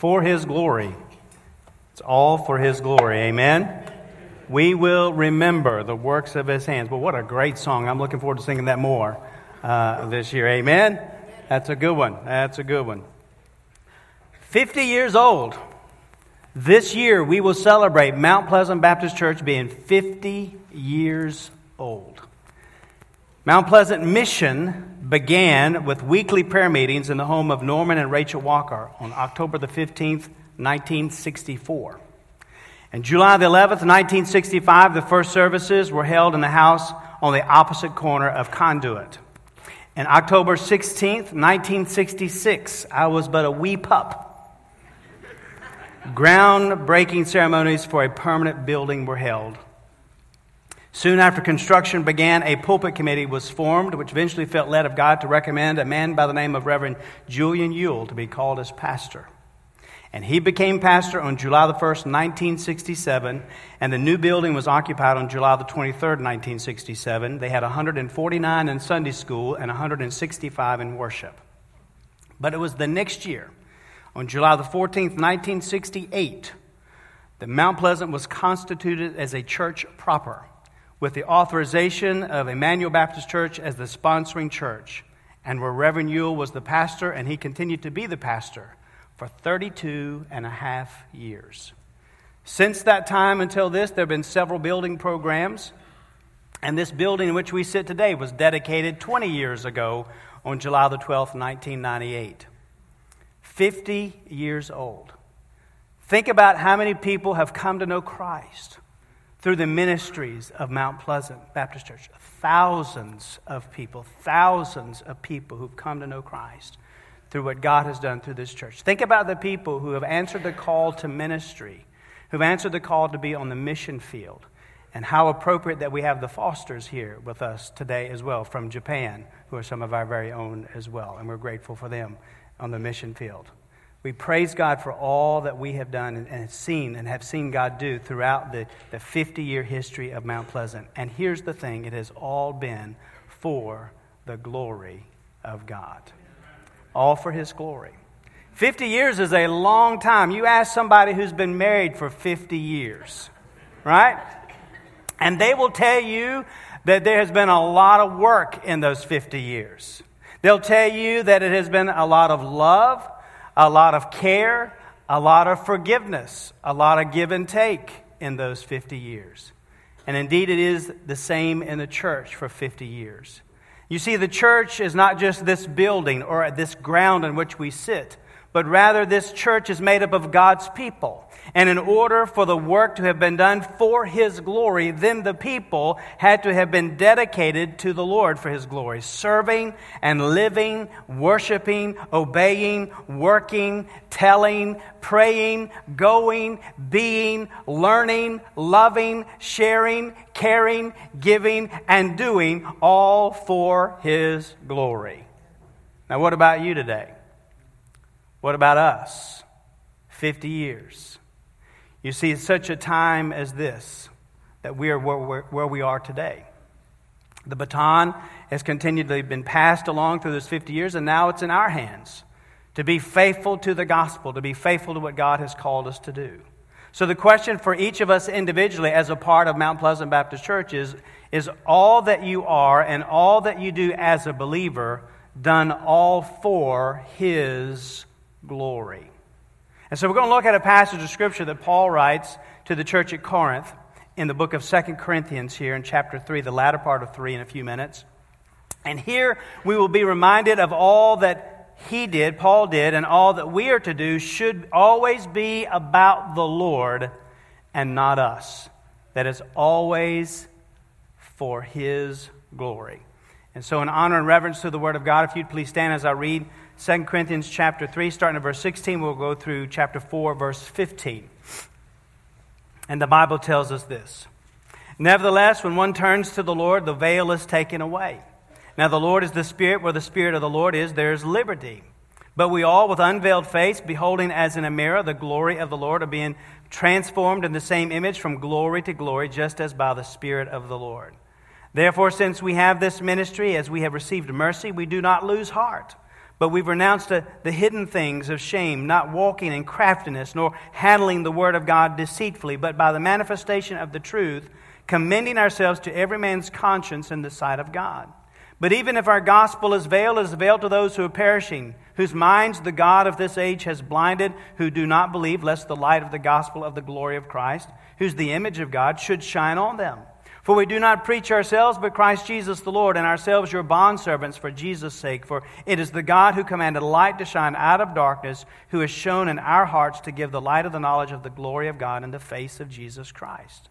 for His glory. It's all for His glory. Amen. We will remember the works of His hands. But what a great song. I'm looking forward to singing that more uh, this year. Amen. That's a good one. That's a good one. 50 years old. This year, we will celebrate Mount Pleasant Baptist Church being 50 years old. Mount Pleasant Mission began with weekly prayer meetings in the home of Norman and Rachel Walker on October the 15th, 1964. And July the 11th, 1965, the first services were held in the house on the opposite corner of Conduit. And October 16th, 1966, I was but a wee pup groundbreaking ceremonies for a permanent building were held. Soon after construction began, a pulpit committee was formed, which eventually felt led of God to recommend a man by the name of Reverend Julian Yule to be called as pastor. And he became pastor on July the 1st, 1967, and the new building was occupied on July the 23rd, 1967. They had 149 in Sunday school and 165 in worship. But it was the next year, on July the 14th, 1968, that Mount Pleasant was constituted as a church proper with the authorization of Emmanuel Baptist Church as the sponsoring church, and where Reverend Ewell was the pastor, and he continued to be the pastor for 32 and a half years. Since that time until this, there have been several building programs, and this building in which we sit today was dedicated 20 years ago on July the 12th, 1998. 50 years old. Think about how many people have come to know Christ through the ministries of Mount Pleasant Baptist Church. Thousands of people, thousands of people who've come to know Christ through what God has done through this church. Think about the people who have answered the call to ministry, who've answered the call to be on the mission field, and how appropriate that we have the Fosters here with us today as well from Japan, who are some of our very own as well, and we're grateful for them on the mission field. We praise God for all that we have done and, seen and have seen God do throughout the, the 50 year history of Mount Pleasant. And here's the thing it has all been for the glory of God. All for His glory. 50 years is a long time. You ask somebody who's been married for 50 years, right? And they will tell you that there has been a lot of work in those 50 years. They'll tell you that it has been a lot of love, a lot of care, a lot of forgiveness, a lot of give and take in those 50 years. And indeed, it is the same in the church for 50 years. You see, the church is not just this building or this ground in which we sit, but rather this church is made up of God's people. And in order for the work to have been done for His glory, then the people had to have been dedicated to the Lord for His glory, serving and living, worshiping, obeying, working, telling, praying, going, being, learning, loving, sharing, caring, giving, and doing, all for His glory. Now, what about you today? What about us? 50 years. You see, it's such a time as this that we are where, we are today. The baton has continually been passed along through those 50 years, and now it's in our hands to be faithful to the gospel, to be faithful to what God has called us to do. So, the question for each of us individually as a part of Mount Pleasant Baptist Church is Is all that you are and all that you do as a believer done all for His glory? And so we're going to look at a passage of Scripture that Paul writes to the church at Corinth in the book of Second Corinthians here in chapter 3, the latter part of 3 in a few minutes. And here we will be reminded of all that he did, Paul did, and all that we are to do should always be about the Lord and not us. That is always for his glory. And so, in honor and reverence to the Word of God, if you'd please stand as I read 2 Corinthians chapter 3, starting at verse 16, we'll go through chapter 4, verse 15. And the Bible tells us this Nevertheless, when one turns to the Lord, the veil is taken away. Now, the Lord is the Spirit. Where the Spirit of the Lord is, there is liberty. But we all, with unveiled face, beholding as in a mirror the glory of the Lord, are being transformed in the same image from glory to glory, just as by the Spirit of the Lord. Therefore, since we have this ministry, as we have received mercy, we do not lose heart But we've renounced the, the hidden things of shame, not walking in craftiness, nor handling the word of God deceitfully, but by the manifestation of the truth, commending ourselves to every man's conscience in the sight of God. But even if our gospel is veiled, it is veiled to those who are perishing, whose minds the God of this age has blinded, who do not believe, lest the light of the gospel of the glory of Christ, who's the image of God, should shine on them. For we do not preach ourselves, but Christ Jesus the Lord, and ourselves your bondservants for Jesus' sake. For it is the God who commanded light to shine out of darkness, who has shown in our hearts to give the light of the knowledge of the glory of God in the face of Jesus Christ.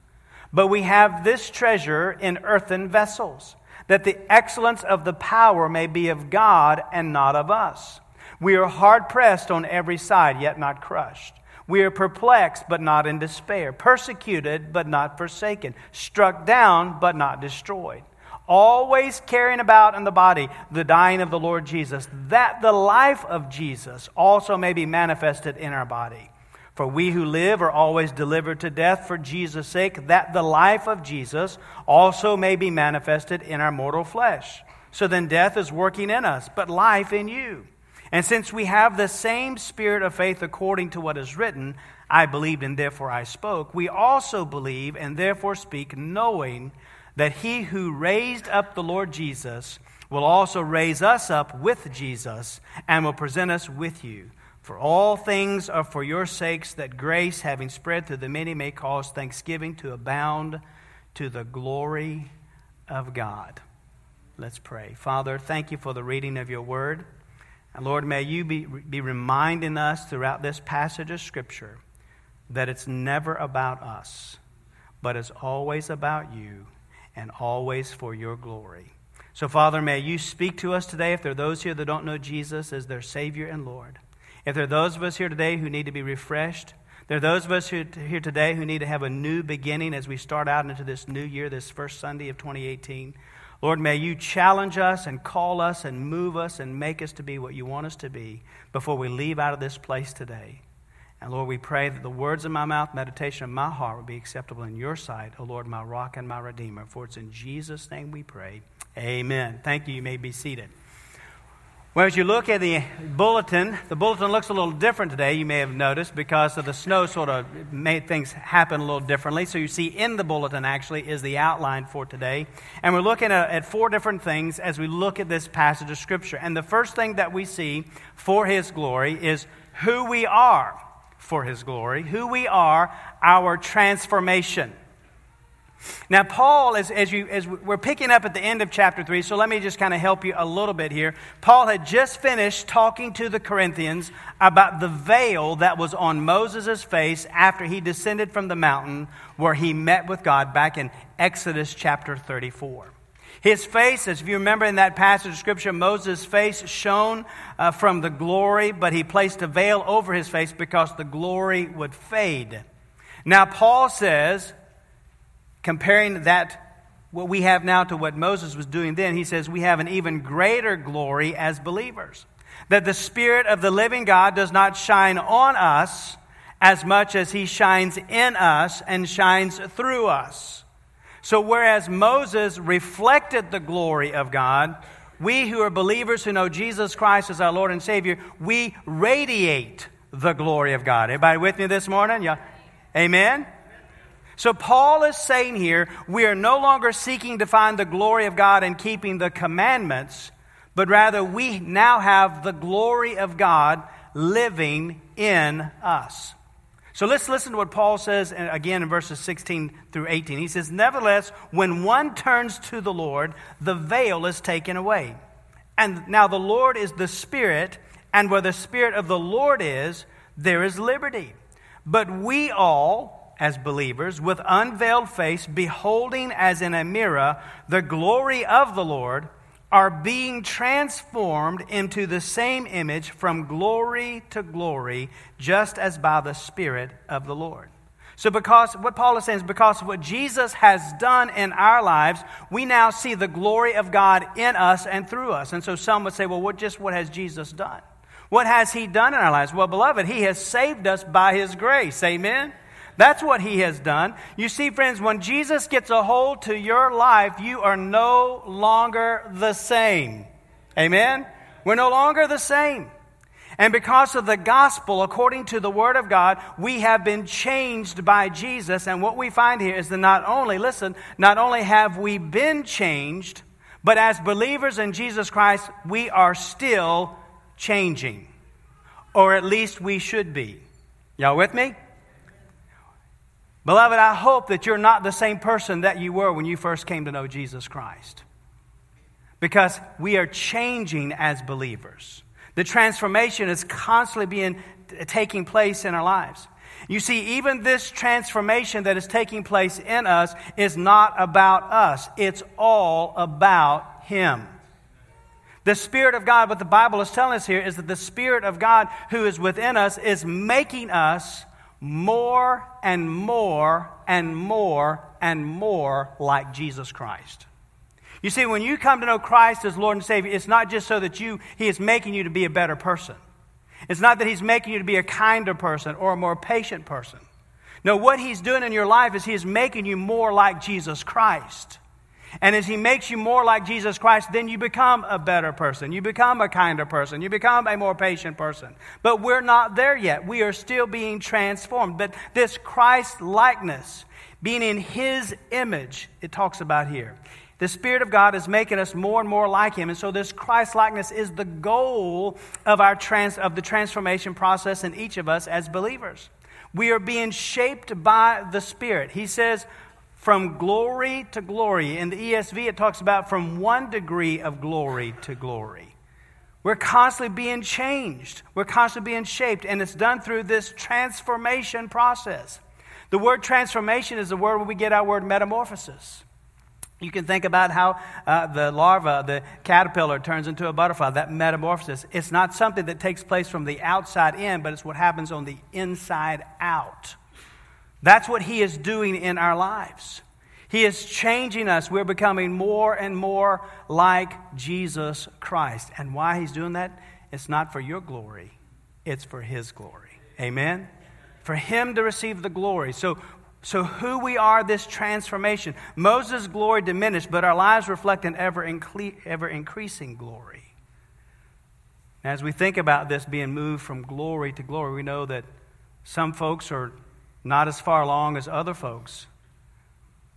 But we have this treasure in earthen vessels, that the excellence of the power may be of God and not of us. We are hard pressed on every side, yet not crushed we are perplexed, but not in despair, persecuted, but not forsaken, struck down, but not destroyed. Always carrying about in the body the dying of the Lord Jesus, that the life of Jesus also may be manifested in our body. For we who live are always delivered to death for Jesus' sake, that the life of Jesus also may be manifested in our mortal flesh. So then death is working in us, but life in you. And since we have the same spirit of faith according to what is written, I believed and therefore I spoke, we also believe and therefore speak, knowing that he who raised up the Lord Jesus will also raise us up with Jesus and will present us with you. For all things are for your sakes, that grace, having spread through the many, may cause thanksgiving to abound to the glory of God. Let's pray. Father, thank you for the reading of your word. And Lord, may you be, be reminding us throughout this passage of Scripture that it's never about us, but it's always about you and always for your glory. So, Father, may you speak to us today if there are those here that don't know Jesus as their Savior and Lord. If there are those of us here today who need to be refreshed, there are those of us here today who need to have a new beginning as we start out into this new year, this first Sunday of 2018. Lord, may you challenge us and call us and move us and make us to be what you want us to be before we leave out of this place today. And Lord, we pray that the words of my mouth, meditation of my heart would be acceptable in your sight, O Lord, my rock and my redeemer. For it's in Jesus' name we pray. Amen. Thank you. You may be seated. Well, as you look at the bulletin, the bulletin looks a little different today, you may have noticed, because of the snow sort of made things happen a little differently. So you see in the bulletin actually is the outline for today. And we're looking at, at four different things as we look at this passage of Scripture. And the first thing that we see for His glory is who we are for His glory, who we are, our transformation. Now, Paul, as, as, you, as we're picking up at the end of chapter 3, so let me just kind of help you a little bit here. Paul had just finished talking to the Corinthians about the veil that was on Moses' face after he descended from the mountain where he met with God back in Exodus chapter 34. His face, as if you remember in that passage of Scripture, Moses' face shone uh, from the glory, but he placed a veil over his face because the glory would fade. Now, Paul says comparing that what we have now to what Moses was doing then, he says we have an even greater glory as believers. That the Spirit of the living God does not shine on us as much as he shines in us and shines through us. So, whereas Moses reflected the glory of God, we who are believers who know Jesus Christ as our Lord and Savior, we radiate the glory of God. Everybody with me this morning? Yeah. Amen? So, Paul is saying here, we are no longer seeking to find the glory of God in keeping the commandments, but rather we now have the glory of God living in us. So let's listen to what Paul says again in verses 16 through 18. He says, Nevertheless, when one turns to the Lord, the veil is taken away. And now the Lord is the Spirit, and where the Spirit of the Lord is, there is liberty. But we all, as believers with unveiled face, beholding as in a mirror the glory of the Lord, are being transformed into the same image from glory to glory, just as by the Spirit of the Lord. So, because what Paul is saying is because of what Jesus has done in our lives, we now see the glory of God in us and through us. And so some would say, well, what just what has Jesus done? What has he done in our lives? Well, beloved, he has saved us by his grace. Amen. That's what he has done. You see, friends, when Jesus gets a hold to your life, you are no longer the same. Amen? We're no longer the same. And because of the gospel, according to the word of God, we have been changed by Jesus. And what we find here is that not only, listen, not only have we been changed, but as believers in Jesus Christ, we are still changing. Or at least we should be. Y'all with me? Beloved, I hope that you're not the same person that you were when you first came to know Jesus Christ. Because we are changing as believers. The transformation is constantly being taking place in our lives. You see, even this transformation that is taking place in us is not about us. It's all about Him. The Spirit of God, what the Bible is telling us here is that the Spirit of God who is within us is making us more and more and more and more like Jesus Christ. You see, when you come to know Christ as Lord and Savior, it's not just so that you, He is making you to be a better person. It's not that He's making you to be a kinder person or a more patient person. No, what He's doing in your life is He is making you more like Jesus Christ. And as He makes you more like Jesus Christ, then you become a better person. You become a kinder person. You become a more patient person. But we're not there yet. We are still being transformed. But this Christ likeness, being in His image, it talks about here. The Spirit of God is making us more and more like Him. And so this Christ likeness is the goal of, our trans, of the transformation process in each of us as believers. We are being shaped by the Spirit. He says, from glory to glory. In the ESV, it talks about from one degree of glory to glory. We're constantly being changed, we're constantly being shaped, and it's done through this transformation process. The word transformation is the word where we get our word metamorphosis. You can think about how uh, the larva, the caterpillar, turns into a butterfly, that metamorphosis. It's not something that takes place from the outside in, but it's what happens on the inside out. That's what He is doing in our lives. He is changing us. We're becoming more and more like Jesus Christ. And why He's doing that? It's not for your glory, it's for His glory. Amen? For Him to receive the glory. So so, who we are, this transformation. Moses' glory diminished, but our lives reflect an ever, ever increasing glory. As we think about this being moved from glory to glory, we know that some folks are not as far along as other folks.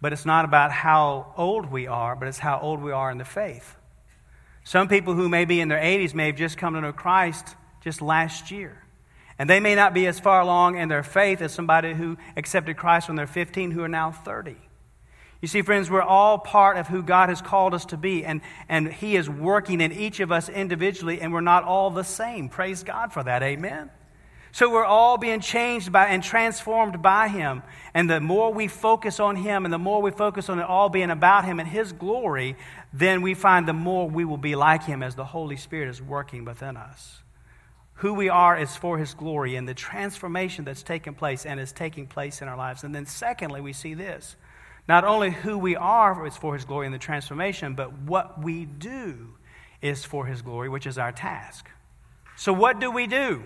But it's not about how old we are, but it's how old we are in the faith. Some people who may be in their 80s may have just come to know Christ just last year. And they may not be as far along in their faith as somebody who accepted Christ when they're 15 who are now 30. You see, friends, we're all part of who God has called us to be, and, and He is working in each of us individually, and we're not all the same. Praise God for that. Amen. So we're all being changed by and transformed by Him. And the more we focus on Him and the more we focus on it all being about Him and His glory, then we find the more we will be like Him as the Holy Spirit is working within us who we are is for his glory and the transformation that's taken place and is taking place in our lives. And then, secondly, we see this not only who we are is for his glory and the transformation, but what we do is for his glory, which is our task. So, what do we do?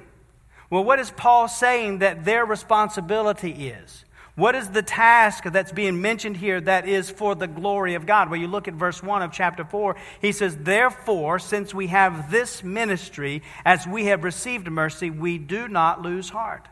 Well, what is Paul saying that their responsibility is? What is the task that's being mentioned here that is for the glory of God? Well, you look at verse 1 of chapter 4, he says, Therefore, since we have this ministry, as we have received mercy, we do not lose heart.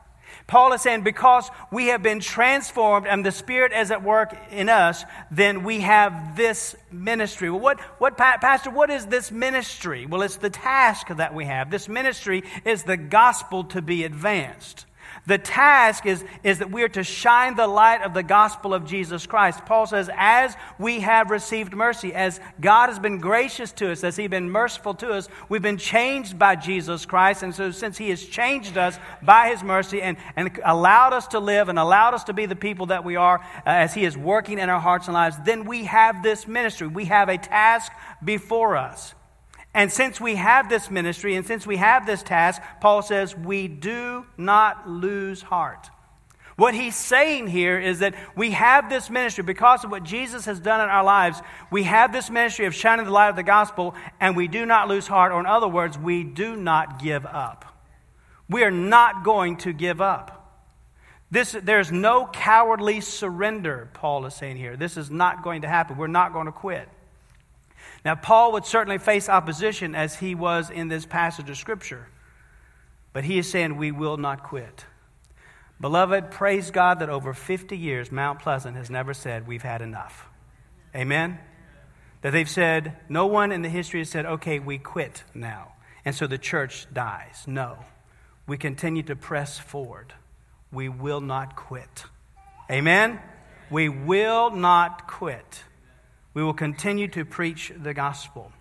Paul is saying, because we have been transformed and the Spirit is at work in us, then we have this ministry. Well, what, what, Pastor, what is this ministry? Well, it's the task that we have. This ministry is the gospel to be advanced. The task is, is that we are to shine the light of the gospel of Jesus Christ. Paul says, as we have received mercy, as God has been gracious to us, as He's been merciful to us, we've been changed by Jesus Christ. And so, since He has changed us by His mercy and, and allowed us to live and allowed us to be the people that we are uh, as He is working in our hearts and lives, then we have this ministry. We have a task before us. And since we have this ministry and since we have this task, Paul says we do not lose heart. What he's saying here is that we have this ministry because of what Jesus has done in our lives. We have this ministry of shining the light of the gospel, and we do not lose heart, or in other words, we do not give up. We are not going to give up. This, there's no cowardly surrender, Paul is saying here. This is not going to happen. We're not going to quit. Now, Paul would certainly face opposition as he was in this passage of Scripture, but he is saying we will not quit. Beloved, praise God that over 50 years, Mount Pleasant has never said we've had enough. Amen? That they've said, no one in the history has said, okay, we quit now. And so the church dies. No. We continue to press forward. We will not quit. Amen? We will not quit. We will continue to preach the gospel.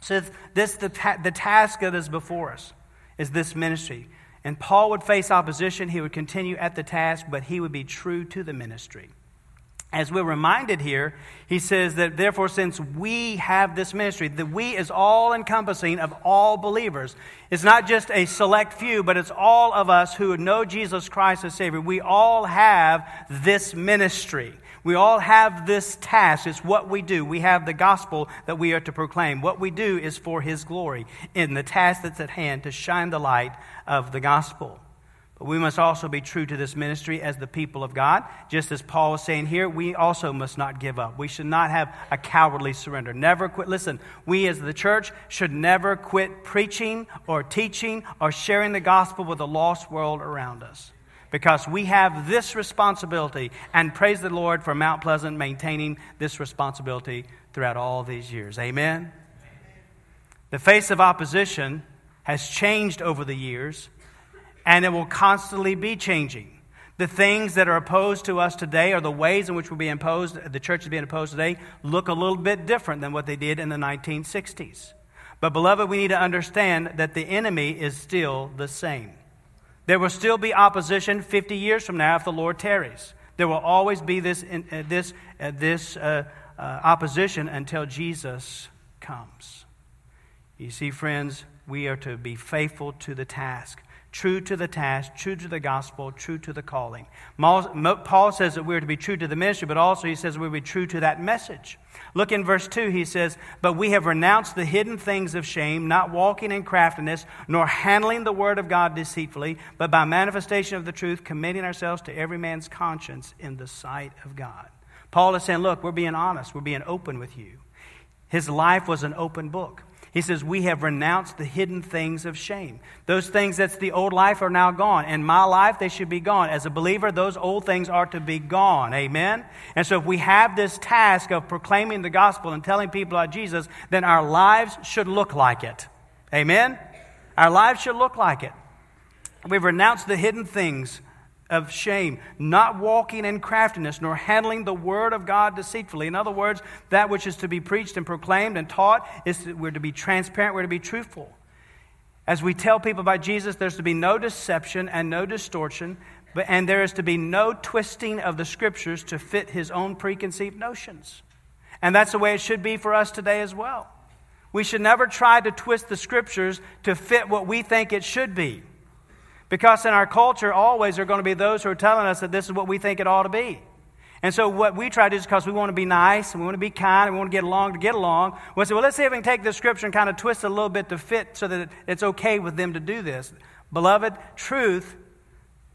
So, this the, ta- the task that is before us is this ministry. And Paul would face opposition. He would continue at the task, but he would be true to the ministry. As we're reminded here, he says that therefore, since we have this ministry, the we is all encompassing of all believers. It's not just a select few, but it's all of us who know Jesus Christ as Savior. We all have this ministry. We all have this task. It's what we do. We have the gospel that we are to proclaim. What we do is for His glory in the task that's at hand to shine the light of the gospel. But we must also be true to this ministry as the people of God. Just as Paul is saying here, we also must not give up. We should not have a cowardly surrender. Never quit. Listen, we as the church should never quit preaching or teaching or sharing the gospel with the lost world around us because we have this responsibility, and praise the Lord for Mount Pleasant maintaining this responsibility throughout all these years. Amen? The face of opposition has changed over the years, and it will constantly be changing. The things that are opposed to us today, or the ways in which we're being opposed, the church is being opposed today, look a little bit different than what they did in the 1960s. But, beloved, we need to understand that the enemy is still the same. There will still be opposition 50 years from now if the Lord tarries. There will always be this, uh, this, uh, this uh, uh, opposition until Jesus comes. You see, friends, we are to be faithful to the task, true to the task, true to the gospel, true to the calling. Paul says that we're to be true to the ministry, but also he says we're to be true to that message. Look in verse 2, he says, But we have renounced the hidden things of shame, not walking in craftiness, nor handling the word of God deceitfully, but by manifestation of the truth, committing ourselves to every man's conscience in the sight of God. Paul is saying, Look, we're being honest, we're being open with you. His life was an open book. He says, We have renounced the hidden things of shame. Those things that's the old life are now gone. In my life, they should be gone. As a believer, those old things are to be gone. Amen? And so, if we have this task of proclaiming the gospel and telling people about Jesus, then our lives should look like it. Amen? Our lives should look like it. We've renounced the hidden things of shame, not walking in craftiness, nor handling the word of God deceitfully. In other words, that which is to be preached and proclaimed and taught is we're to be transparent, we're to be truthful. As we tell people about Jesus, there's to be no deception and no distortion, but, and there is to be no twisting of the scriptures to fit his own preconceived notions. And that's the way it should be for us today as well. We should never try to twist the scriptures to fit what we think it should be. Because in our culture, always there are going to be those who are telling us that this is what we think it ought to be. And so what we try to do is because we want to be nice and we want to be kind and we want to get along to get along. We say, well, let's see if we can take the scripture and kind of twist it a little bit to fit so that it's okay with them to do this. Beloved, truth,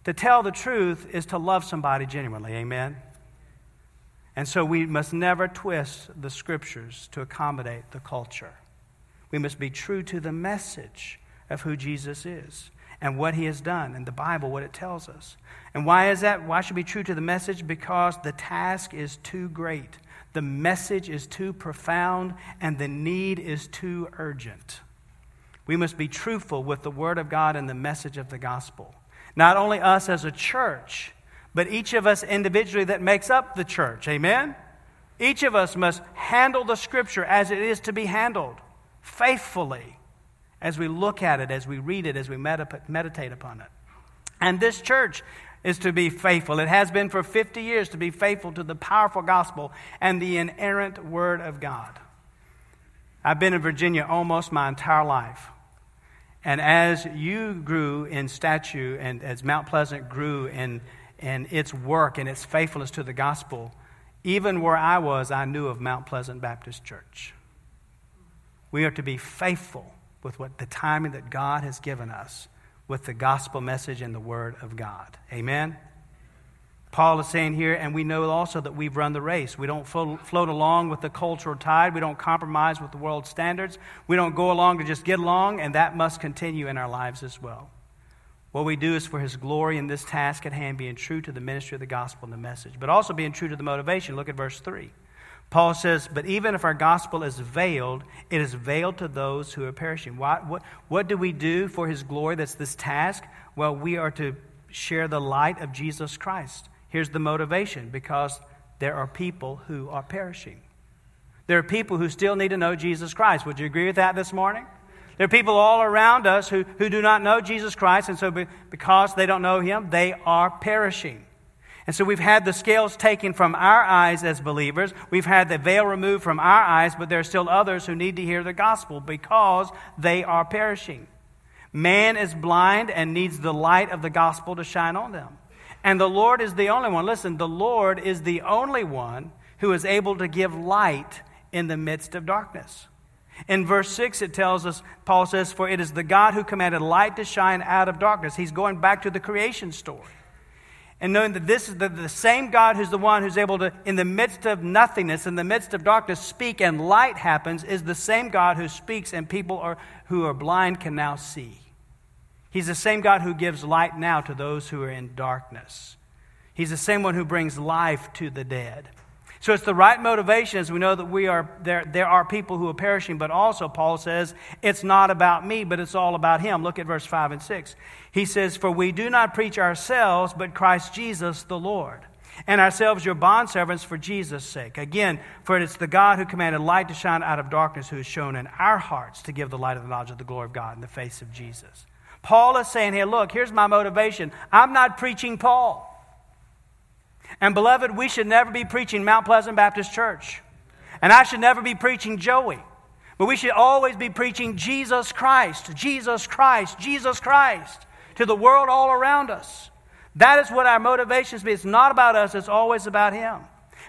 to tell the truth is to love somebody genuinely. Amen? And so we must never twist the scriptures to accommodate the culture. We must be true to the message of who Jesus is and what he has done, and the Bible, what it tells us. And why is that? Why should be true to the message? Because the task is too great, the message is too profound, and the need is too urgent. We must be truthful with the Word of God and the message of the gospel. Not only us as a church, but each of us individually that makes up the church. Amen? Each of us must handle the Scripture as it is to be handled faithfully as we look at it, as we read it, as we meditate upon it. And this church is to be faithful. It has been for 50 years to be faithful to the powerful gospel and the inerrant word of God. I've been in Virginia almost my entire life. And as you grew in stature and as Mount Pleasant grew in, in its work and its faithfulness to the gospel, even where I was, I knew of Mount Pleasant Baptist Church. We are to be faithful with what the timing that God has given us with the gospel message and the word of God. Amen. Paul is saying here, and we know also that we've run the race. We don't float, along with the cultural tide. We don't compromise with the world's standards. We don't go along to just get along, and that must continue in our lives as well. What we do is for His glory in this task at hand, being true to the ministry of the gospel and the message, but also being true to the motivation. Look at verse 3. Paul says, But even if our gospel is veiled, it is veiled to those who are perishing. What, what, what do we do for His glory? That's this task. Well, we are to share the light of Jesus Christ. Here's the motivation because there are people who are perishing. There are people who still need to know Jesus Christ. Would you agree with that this morning? There are people all around us who, who do not know Jesus Christ, and so be, because they don't know Him, they are perishing. And so we've had the scales taken from our eyes as believers. We've had the veil removed from our eyes, but there are still others who need to hear the gospel because they are perishing. Man is blind and needs the light of the gospel to shine on them. And the Lord is the only one. Listen, the Lord is the only one who is able to give light in the midst of darkness. In verse 6, it tells us, Paul says, For it is the God who commanded light to shine out of darkness. He's going back to the creation story. And knowing that this is the, the same God who's the one who's able to, in the midst of nothingness, in the midst of darkness, speak and light happens, is the same God who speaks and people are, who are blind can now see. He's the same God who gives light now to those who are in darkness. He's the same one who brings life to the dead. So it's the right motivation as we know that we are there there are people who are perishing, but also Paul says it's not about me, but it's all about him. Look at verse 5 and 6. He says, For we do not preach ourselves, but Christ Jesus the Lord. And ourselves your bondservants for Jesus' sake. Again, for it is the God who commanded light to shine out of darkness who has shown in our hearts to give the light of the knowledge of the glory of God in the face of Jesus. Paul is saying here, look, here's my motivation. I'm not preaching Paul. And beloved, we should never be preaching Mount Pleasant Baptist Church. And I should never be preaching Joey. But we should always be preaching Jesus Christ, Jesus Christ, Jesus Christ to the world all around us. That is what our motivations be. It's not about us, it's always about Him.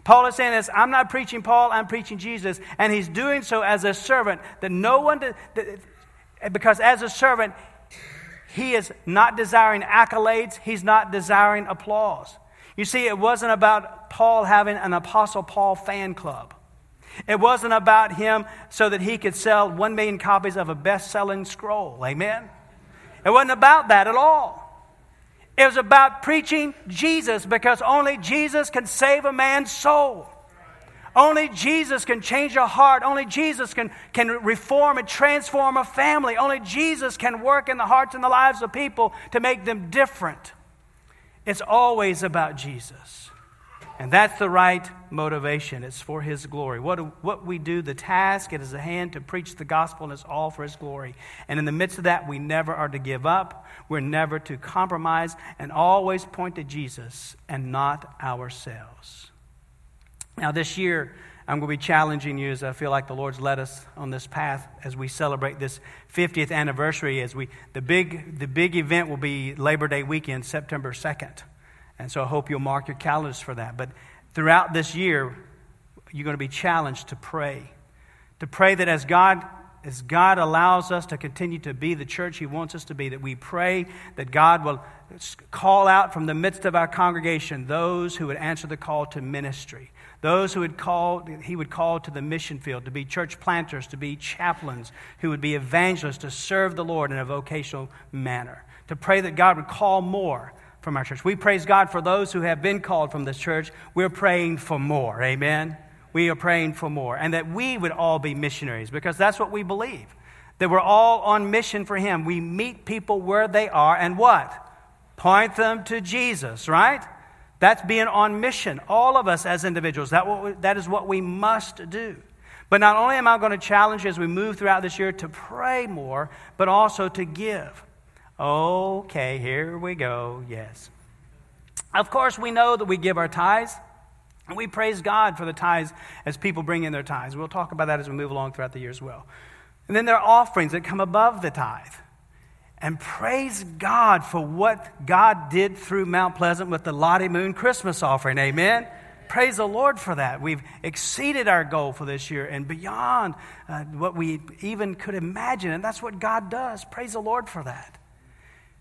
Paul is saying this I'm not preaching Paul, I'm preaching Jesus. And he's doing so as a servant that no one, because as a servant, he is not desiring accolades, he's not desiring applause. You see, it wasn't about Paul having an Apostle Paul fan club. It wasn't about him so that he could sell one million copies of a best selling scroll. Amen? It wasn't about that at all. It was about preaching Jesus because only Jesus can save a man's soul. Only Jesus can change a heart. Only Jesus can, can reform and transform a family. Only Jesus can work in the hearts and the lives of people to make them different. It's always about Jesus. And that's the right motivation. It's for His glory. What, what we do, the task, it is a hand to preach the gospel, and it's all for His glory. And in the midst of that, we never are to give up. We're never to compromise, and always point to Jesus and not ourselves. Now, this year, I'm going to be challenging you as I feel like the Lord's led us on this path as we celebrate this 50th anniversary. As we, the, big, the big event will be Labor Day weekend, September 2nd. And so I hope you'll mark your calendars for that. But throughout this year, you're going to be challenged to pray. To pray that as God as God allows us to continue to be the church He wants us to be, that we pray that God will call out from the midst of our congregation those who would answer the call to ministry, those who would call, He would call to the mission field, to be church planters, to be chaplains, who would be evangelists, to serve the Lord in a vocational manner. To pray that God would call more from our church. We praise God for those who have been called from this church. We're praying for more. Amen we are praying for more. And that we would all be missionaries because that's what we believe. That we're all on mission for Him. We meet people where they are and what? Point them to Jesus, right? That's being on mission. All of us as individuals, that, we, that is what we must do. But not only am I going to challenge you as we move throughout this year to pray more, but also to give. Okay, here we go. Yes. Of course, we know that we give our tithes. And we praise God for the tithes as people bring in their tithes. We'll talk about that as we move along throughout the year as well. And then there are offerings that come above the tithe. And praise God for what God did through Mount Pleasant with the Lottie Moon Christmas offering. Amen. Praise the Lord for that. We've exceeded our goal for this year and beyond uh, what we even could imagine. And that's what God does. Praise the Lord for that.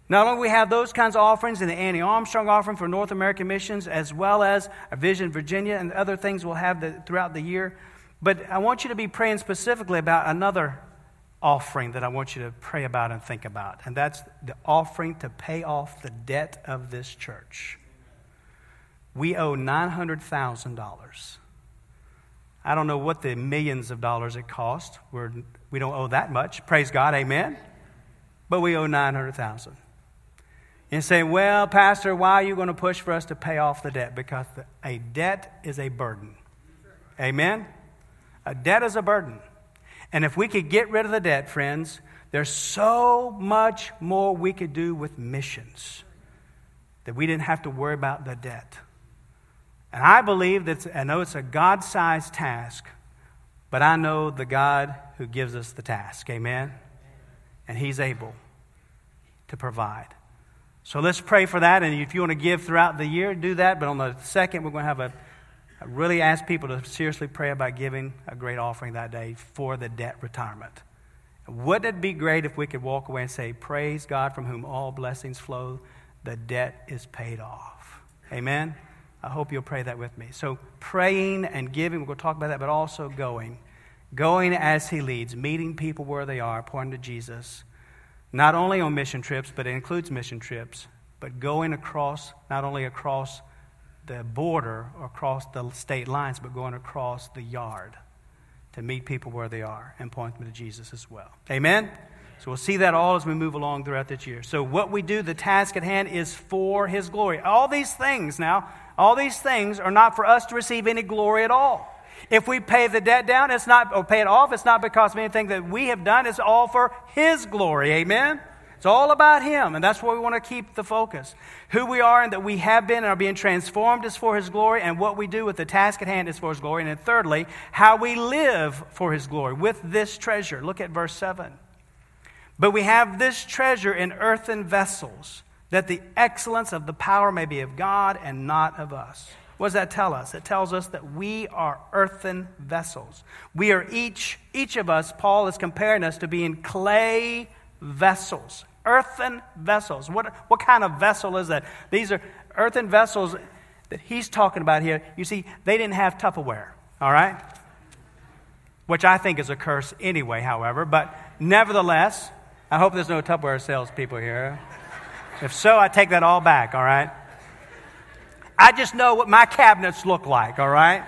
Not only we have those kinds of offerings and the Annie Armstrong offering for North American missions, as well as a Vision Virginia and other things we'll have the, throughout the year, but I want you to be praying specifically about another offering that I want you to pray about and think about, and that's the offering to pay off the debt of this church. We owe $900,000. I don't know what the millions of dollars it cost. We're, we don't owe that much. Praise God, amen. But we owe 900,000. And say, well, Pastor, why are you going to push for us to pay off the debt? Because a debt is a burden. Amen? A debt is a burden. And if we could get rid of the debt, friends, there's so much more we could do with missions that we didn't have to worry about the debt. And I believe that, I know it's a God sized task, but I know the God who gives us the task. Amen? And He's able to provide. So let's pray for that. And if you want to give throughout the year, do that. But on the second, we're going to have a I really ask people to seriously pray about giving a great offering that day for the debt retirement. Wouldn't it be great if we could walk away and say, Praise God from whom all blessings flow, the debt is paid off? Amen? I hope you'll pray that with me. So, praying and giving, we're going to talk about that, but also going. Going as He leads, meeting people where they are, pointing to Jesus. Not only on mission trips, but it includes mission trips, but going across, not only across the border or across the state lines, but going across the yard to meet people where they are and point them to Jesus as well. Amen? So we'll see that all as we move along throughout this year. So, what we do, the task at hand, is for His glory. All these things now, all these things are not for us to receive any glory at all. If we pay the debt down, it's not, or pay it off, it's not because of anything that we have done, it's all for His glory. Amen? It's all about Him, and that's where we want to keep the focus. Who we are and that we have been and are being transformed is for His glory, and what we do with the task at hand is for His glory. And then, thirdly, how we live for His glory with this treasure. Look at verse 7. But we have this treasure in earthen vessels, that the excellence of the power may be of God and not of us. What does that tell us? It tells us that we are earthen vessels. We are each, each of us, Paul is comparing us to being clay vessels earthen vessels. What, what kind of vessel is that? These are earthen vessels that he's talking about here. You see, they didn't have Tupperware, all right? Which I think is a curse anyway, however. But nevertheless, I hope there's no Tupperware salespeople here. If so, I take that all back, all right? I just know what my cabinets look like, all right?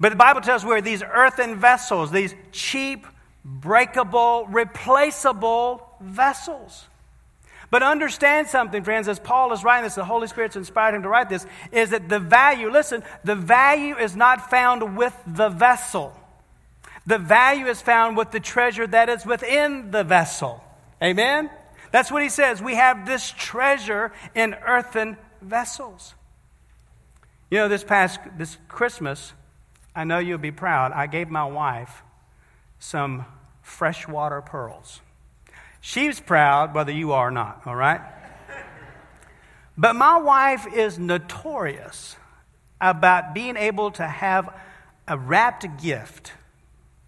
But the Bible tells us we're these earthen vessels, these cheap, breakable, replaceable vessels. But understand something, friends, as Paul is writing this, the Holy Spirit's inspired him to write this, is that the value, listen, the value is not found with the vessel. The value is found with the treasure that is within the vessel. Amen? That's what he says. We have this treasure in earthen vessels. You know, this past this Christmas, I know you'll be proud. I gave my wife some freshwater pearls. She's proud whether you are or not, all right? But my wife is notorious about being able to have a wrapped gift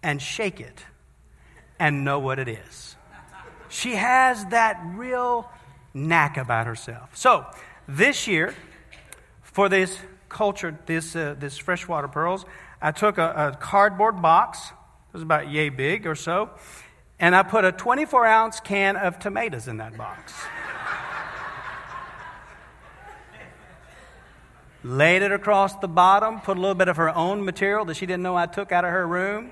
and shake it and know what it is. She has that real knack about herself. So, this year, for this culture, this, uh, this freshwater pearls, I took a, a cardboard box it was about yay big or so. And I put a 24 ounce can of tomatoes in that box. Laid it across the bottom, put a little bit of her own material that she didn't know I took out of her room,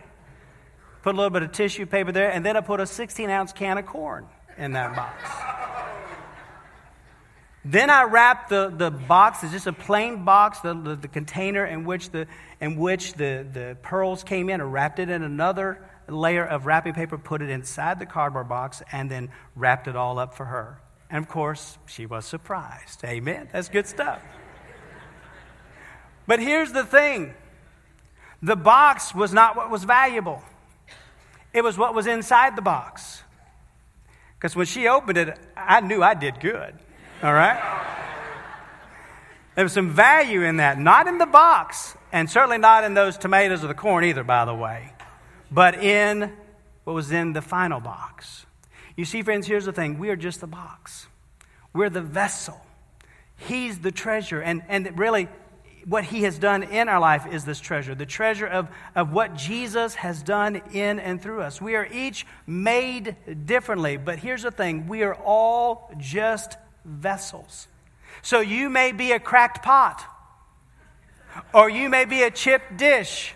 put a little bit of tissue paper there, and then I put a 16 ounce can of corn in that box. Then I wrapped the, the box, it's just a plain box, the, the, the, container in which, the, in which the, the pearls came in, I wrapped it in another layer of wrapping paper, put it inside the cardboard box, and then wrapped it all up for her. And of course, she was surprised. Amen. That's good stuff. But here's the thing the box was not what was valuable, it was what was inside the box. Because when she opened it, I knew I did good. All right? There was some value in that, not in the box, and certainly not in those tomatoes or the corn either, by the way, but in what was in the final box. You see, friends, here's the thing we are just the box, we're the vessel. He's the treasure. And, and really, what he has done in our life is this treasure the treasure of, of what Jesus has done in and through us. We are each made differently, but here's the thing we are all just vessels. So you may be a cracked pot, or you may be a chipped dish.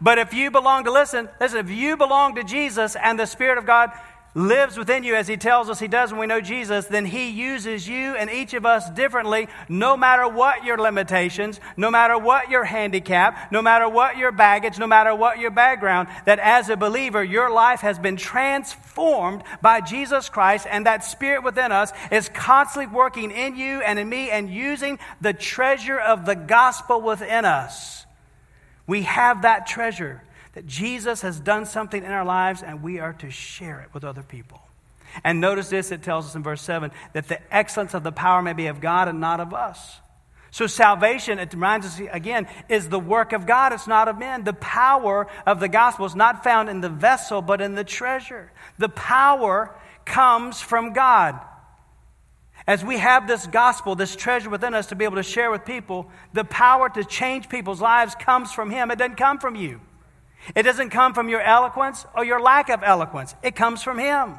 But if you belong to, listen, listen, if you belong to Jesus and the Spirit of God lives within you as he tells us he does when we know Jesus, then he uses you and each of us differently, no matter what your limitations, no matter what your handicap, no matter what your baggage, no matter what your background, that as a believer, your life has been transformed by Jesus Christ, and that spirit within us is constantly working in you and in me and using the treasure of the gospel within us. We have that treasure that Jesus has done something in our lives and we are to share it with other people. And notice this, it tells us in verse 7 that the excellence of the power may be of God and not of us. So, salvation, it reminds us again, is the work of God. It's not of men. The power of the gospel is not found in the vessel, but in the treasure. The power comes from God. As we have this gospel, this treasure within us to be able to share with people, the power to change people's lives comes from Him. It doesn't come from you. It doesn't come from your eloquence or your lack of eloquence, it comes from Him.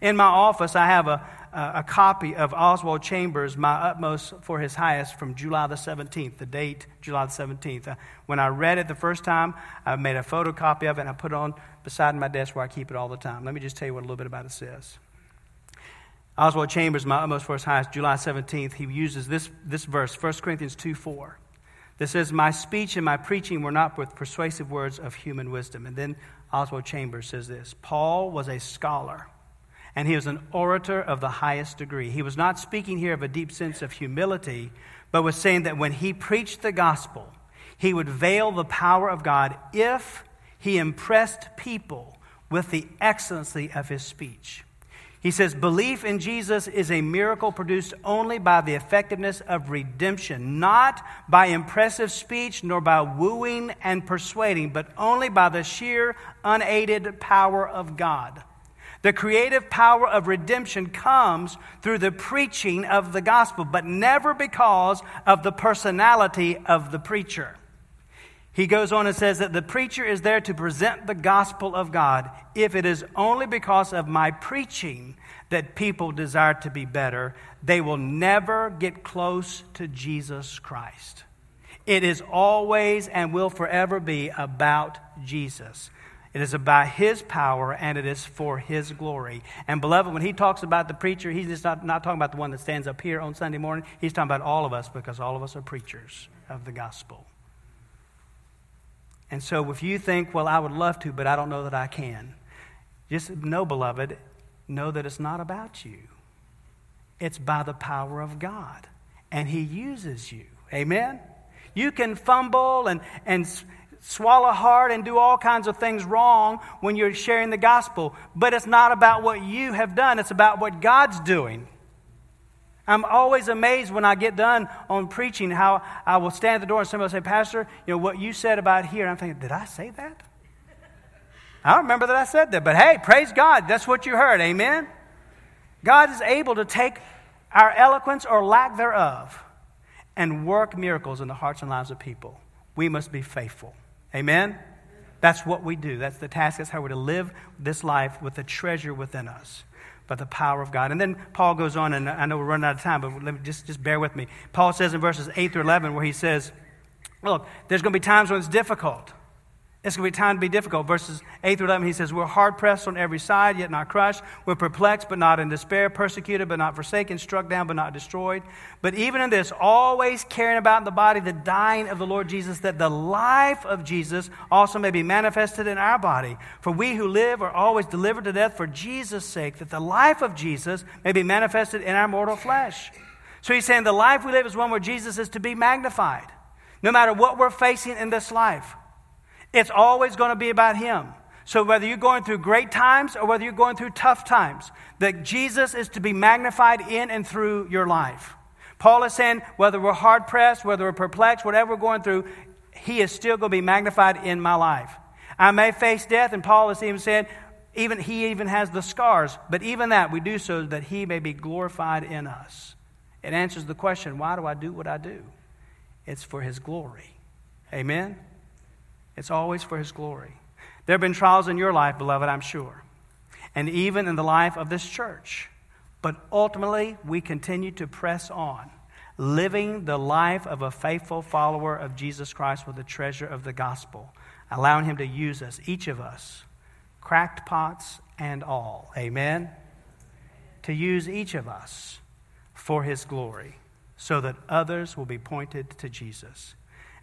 In my office, I have a, a, copy of Oswald Chambers, My Utmost for His Highest, from July the 17th, the date July the 17th. Uh, when I read it the first time, I made a photocopy of it and I put it on beside my desk where I keep it all the time. Let me just tell you what a little bit about it says. Oswald Chambers, My Utmost for His Highest, July 17th, he uses this, this verse, 1 Corinthians 2 4 that says, My speech and my preaching were not with persuasive words of human wisdom. And then Oswald Chambers says this Paul was a scholar, and he was an orator of the highest degree. He was not speaking here of a deep sense of humility, but was saying that when he preached the gospel, he would veil the power of God if he impressed people with the excellency of his speech. He says, Belief in Jesus is a miracle produced only by the effectiveness of redemption, not by impressive speech nor by wooing and persuading, but only by the sheer, unaided power of God. The creative power of redemption comes through the preaching of the gospel, but never because of the personality of the preacher. He goes on and says that the preacher is there to present the gospel of God. If it is only because of my preaching that people desire to be better, they will never get close to Jesus Christ. It is always and will forever be about Jesus. It is about his power and it is for his glory. And beloved, when he talks about the preacher, he's just not, not talking about the one that stands up here on Sunday morning. He's talking about all of us because all of us are preachers of the gospel. And so if you think, well, I would love to, but I don't know that I can, just know, beloved, know that it's not about you. It's by the power of God. And He uses you. Amen? You can fumble and, and swallow hard and do all kinds of things wrong when you're sharing the gospel, but it's not about what you have done, it's about what God's doing. I'm always amazed when I get done on preaching how I will stand at the door and somebody will say, Pastor, you know, what you said about here. And I'm thinking, did I say that? I don't remember that I said that, but hey, praise God. That's what you heard. Amen? God is able to take our eloquence or lack thereof and work miracles in the hearts and lives of people. We must be faithful. Amen? That's what we do. That's the task. That's how we're to live this life with the treasure within us but the power of God. And then Paul goes on, and I know we're running out of time, but let me just, just bear with me. Paul says in verses 8 through 11, where he says, Look, there's going to be times when it's difficult. It's going to be time to be difficult. Verses 8 through 11, he says, We're hard pressed on every side, yet not crushed. We're perplexed, but not in despair. Persecuted, but not forsaken. Struck down, but not destroyed. But even in this, always carrying about in the body the dying of the Lord Jesus, that the life of Jesus also may be manifested in our body. For we who live are always delivered to death for Jesus' sake, that the life of Jesus may be manifested in our mortal flesh. So he's saying the life we live is one where Jesus is to be magnified, no matter what we're facing in this life. It's always going to be about Him. So, whether you're going through great times or whether you're going through tough times, that Jesus is to be magnified in and through your life. Paul is saying, whether we're hard pressed, whether we're perplexed, whatever we're going through, He is still going to be magnified in my life. I may face death, and Paul is even saying, Even he even has the scars, but even that we do so that he may be glorified in us. It answers the question, why do I do what I do? It's for his glory. Amen. It's always for his glory. There have been trials in your life, beloved, I'm sure, and even in the life of this church. But ultimately, we continue to press on, living the life of a faithful follower of Jesus Christ with the treasure of the gospel, allowing him to use us, each of us, cracked pots and all. Amen? To use each of us for his glory so that others will be pointed to Jesus.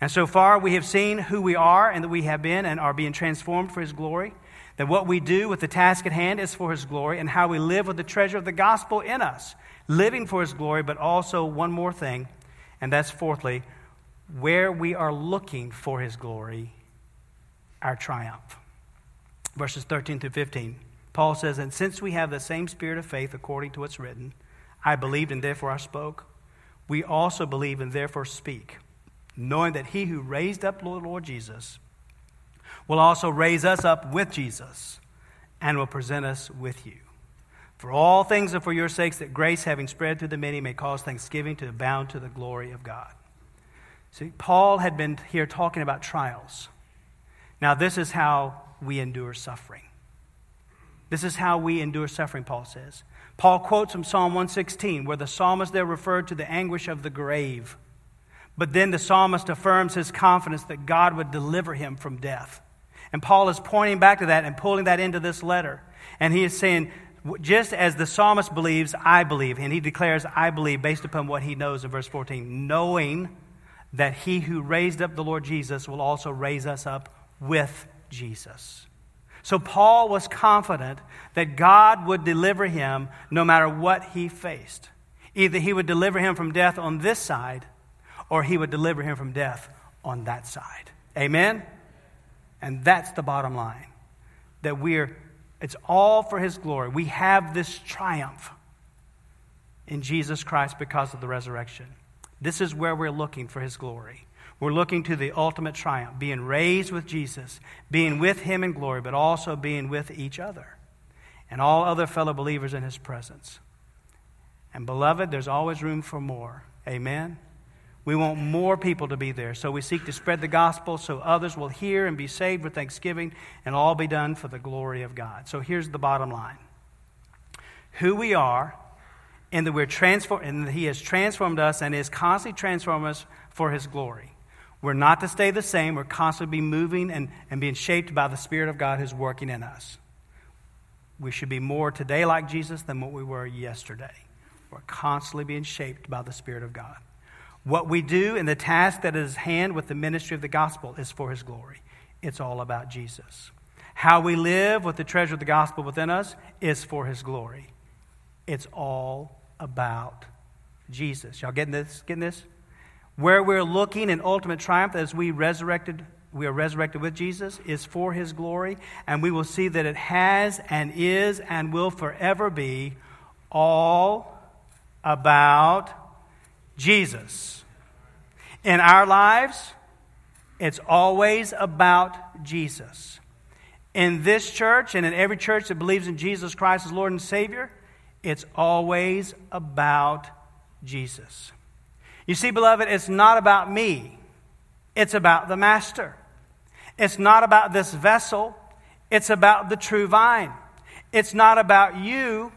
And so far, we have seen who we are and that we have been and are being transformed for His glory. That what we do with the task at hand is for His glory, and how we live with the treasure of the gospel in us, living for His glory, but also one more thing, and that's fourthly, where we are looking for His glory, our triumph. Verses 13 through 15. Paul says, And since we have the same spirit of faith according to what's written, I believed and therefore I spoke, we also believe and therefore speak knowing that he who raised up Lord, Lord Jesus will also raise us up with Jesus and will present us with you. For all things are for your sakes, that grace, having spread through the many, may cause thanksgiving to abound to the glory of God. See, Paul had been here talking about trials. Now, this is how we endure suffering. This is how we endure suffering, Paul says. Paul quotes from Psalm 116, where the psalmist there referred to the anguish of the grave. But then the psalmist affirms his confidence that God would deliver him from death. And Paul is pointing back to that and pulling that into this letter. And he is saying, just as the psalmist believes, I believe. And he declares, I believe, based upon what he knows in verse 14, knowing that he who raised up the Lord Jesus will also raise us up with Jesus. So Paul was confident that God would deliver him no matter what he faced. Either he would deliver him from death on this side or he would deliver him from death on that side. Amen? And that's the bottom line. That we're, it's all for his glory. We have this triumph in Jesus Christ because of the resurrection. This is where we're looking for his glory. We're looking to the ultimate triumph, being raised with Jesus, being with him in glory, but also being with each other and all other fellow believers in his presence. And beloved, there's always room for more. Amen. We want more people to be there. So we seek to spread the gospel so others will hear and be saved with thanksgiving and all be done for the glory of God. So here's the bottom line who we are, and that we're transformed, and He has transformed us and is constantly transforming us for His glory. We're not to stay the same. We're constantly moving and, and being shaped by the Spirit of God who's working in us. We should be more today like Jesus than what we were yesterday. We're constantly being shaped by the Spirit of God. What we do and the task that is hand with the ministry of the gospel is for his glory. It's all about Jesus. How we live with the treasure of the gospel within us is for his glory. It's all about Jesus. Y'all getting this? Getting this? Where we're looking in ultimate triumph as we resurrected, we are resurrected with Jesus, is for his glory, and we will see that it has and is and will forever be all about Jesus. In our lives, it's always about Jesus. In this church and in every church that believes in Jesus Christ as Lord and Savior, it's always about Jesus. You see, beloved, it's not about me, it's about the Master. It's not about this vessel, it's about the true vine. It's not about you,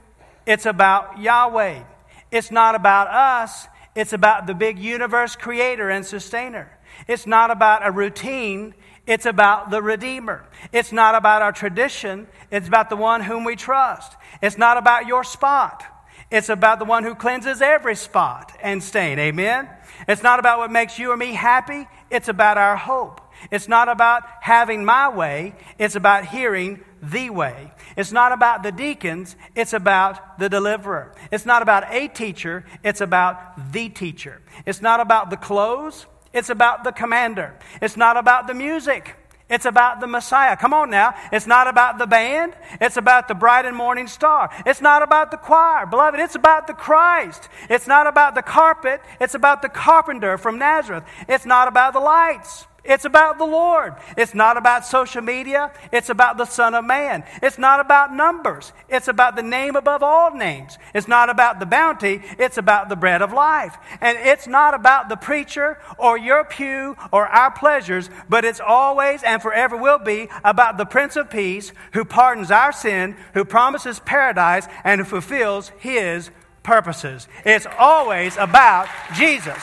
it's about Yahweh. It's not about us, it's about the big universe creator and sustainer. It's not about a routine. It's about the Redeemer. It's not about our tradition. It's about the one whom we trust. It's not about your spot. It's about the one who cleanses every spot and stain. Amen? It's not about what makes you or me happy. It's about our hope. It's not about having my way. It's about hearing the way. It's not about the deacons, it's about the deliverer. It's not about a teacher, it's about the teacher. It's not about the clothes, it's about the commander. It's not about the music. It's about the Messiah. Come on now. It's not about the band. It's about the bright and morning star. It's not about the choir. Beloved, it's about the Christ. It's not about the carpet. It's about the carpenter from Nazareth. It's not about the lights. It's about the Lord. It's not about social media. It's about the Son of Man. It's not about numbers. It's about the name above all names. It's not about the bounty. It's about the bread of life. And it's not about the preacher or your pew or our pleasures, but it's always and forever will be about the Prince of Peace who pardons our sin, who promises paradise, and who fulfills his purposes. It's always about Jesus.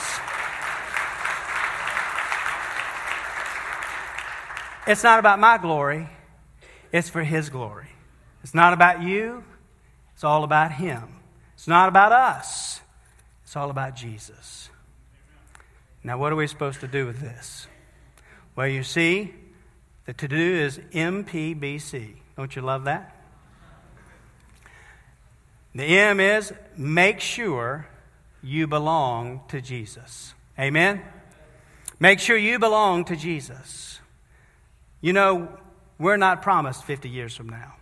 It's not about my glory, it's for His glory. It's not about you, it's all about Him. It's not about us, it's all about Jesus. Now, what are we supposed to do with this? Well, you see, the to do is MPBC. Don't you love that? The M is make sure you belong to Jesus. Amen? Make sure you belong to Jesus. You know, we're not promised 50 years from now.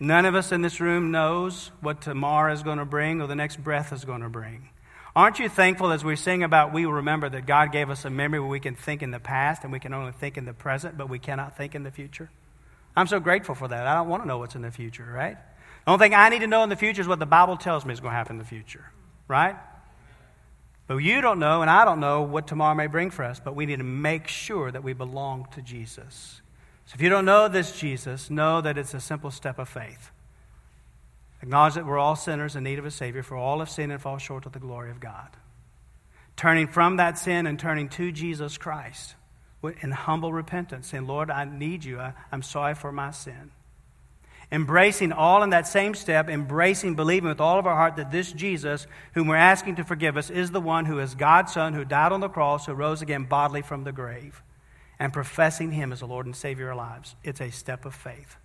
None of us in this room knows what tomorrow is going to bring or the next breath is going to bring. Aren't you thankful as we sing about we remember that God gave us a memory where we can think in the past and we can only think in the present, but we cannot think in the future? I'm so grateful for that. I don't want to know what's in the future, right? The only thing I need to know in the future is what the Bible tells me is going to happen in the future, right? But you don't know, and I don't know what tomorrow may bring for us, but we need to make sure that we belong to Jesus. So if you don't know this Jesus, know that it's a simple step of faith. Acknowledge that we're all sinners in need of a Savior, for all have sinned and fall short of the glory of God. Turning from that sin and turning to Jesus Christ in humble repentance, saying, Lord, I need you. I, I'm sorry for my sin embracing all in that same step, embracing, believing with all of our heart that this Jesus, whom we're asking to forgive us, is the one who is God's Son, who died on the cross, who rose again bodily from the grave, and professing Him as the Lord and Savior of our lives. It's a step of faith.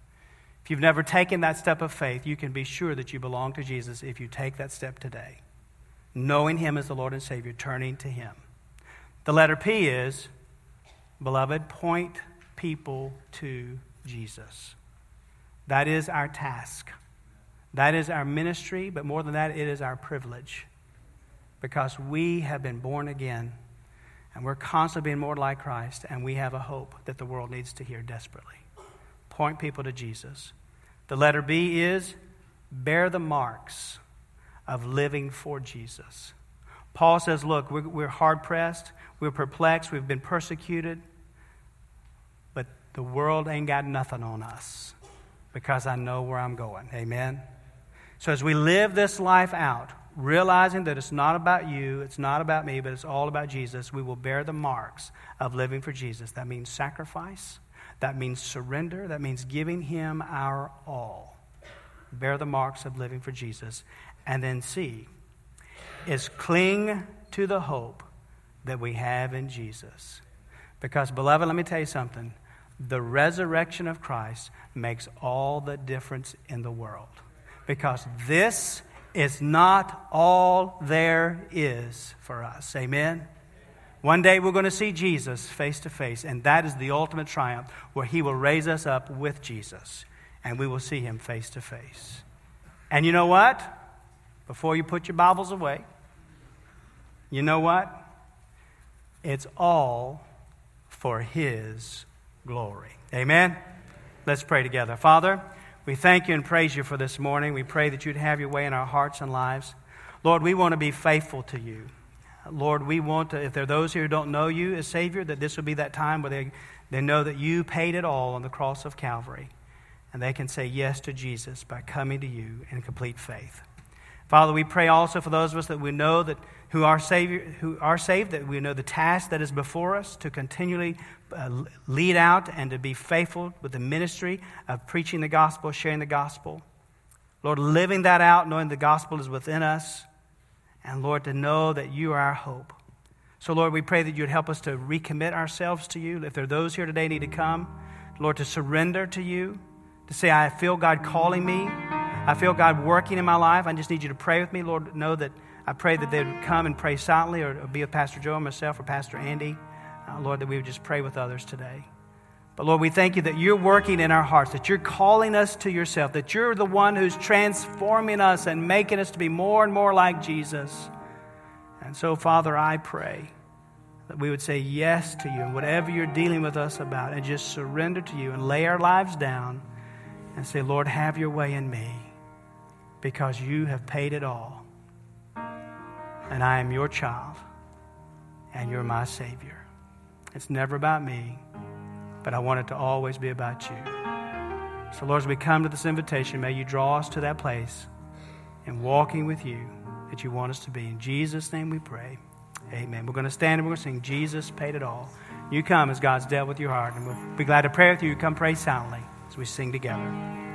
If you've never taken that step of faith, you can be sure that you belong to Jesus if you take that step today. Knowing Him as the Lord and Savior, turning to Him. The letter P is, beloved, point people to Jesus. That is our task. That is our ministry, but more than that, it is our privilege. Because we have been born again, and we're constantly being more like Christ, and we have a hope that the world needs to hear desperately. Point people to Jesus. The letter B is bear the marks of living for Jesus. Paul says, Look, we're, we're hard pressed, we're perplexed, we've been persecuted, but the world ain't got nothing on us because I know where I'm going. Amen? So as we live this life out, realizing that it's not about you, it's not about me, but it's all about Jesus, we will bear the marks of living for Jesus. That means sacrifice, that means surrender, that means giving Him our all. Bear the marks of living for Jesus. And then C is cling to the hope that we have in Jesus. Because, beloved, let me tell you something the resurrection of Christ makes all the difference in the world. Because this is not all there is for us. Amen? One day we're going to see Jesus face to face, and that is the ultimate triumph where he will raise us up with Jesus, and we will see him face to face. And you know what? Before you put your Bibles away, you know what? It's all for his glory. Amen? Let's pray together. Father, we thank you and praise you for this morning. We pray that you'd have your way in our hearts and lives. Lord, we want to be faithful to you. Lord, we want to, if there are those here who don't know you as Savior, that this will be that time where they, they know that you paid it all on the cross of Calvary. And they can say yes to Jesus by coming to you in complete faith. Father, we pray also for those of us that we know that who are, Savior, who are saved, that we know the task that is before us to continually uh, lead out and to be faithful with the ministry of preaching the gospel, sharing the gospel. Lord, living that out, knowing the gospel is within us, and Lord, to know that you are our hope. So, Lord, we pray that you'd help us to recommit ourselves to you. If there are those here today need to come, Lord, to surrender to you, to say, I feel God calling me. I feel God working in my life. I just need you to pray with me. Lord, know that I pray that they would come and pray silently or be with Pastor Joe or myself or Pastor Andy. Uh, Lord, that we would just pray with others today. But Lord, we thank you that you're working in our hearts, that you're calling us to yourself, that you're the one who's transforming us and making us to be more and more like Jesus. And so, Father, I pray that we would say yes to you and whatever you're dealing with us about and just surrender to you and lay our lives down and say, Lord, have your way in me because you have paid it all. And I am your child and you're my Savior. It's never about me, but I want it to always be about you. So, Lord, as we come to this invitation, may you draw us to that place and walking with you that you want us to be. In Jesus' name we pray. Amen. We're going to stand and we're going to sing, Jesus paid it all. You come as God's dealt with your heart, and we'll be glad to pray with you. Come pray silently as we sing together.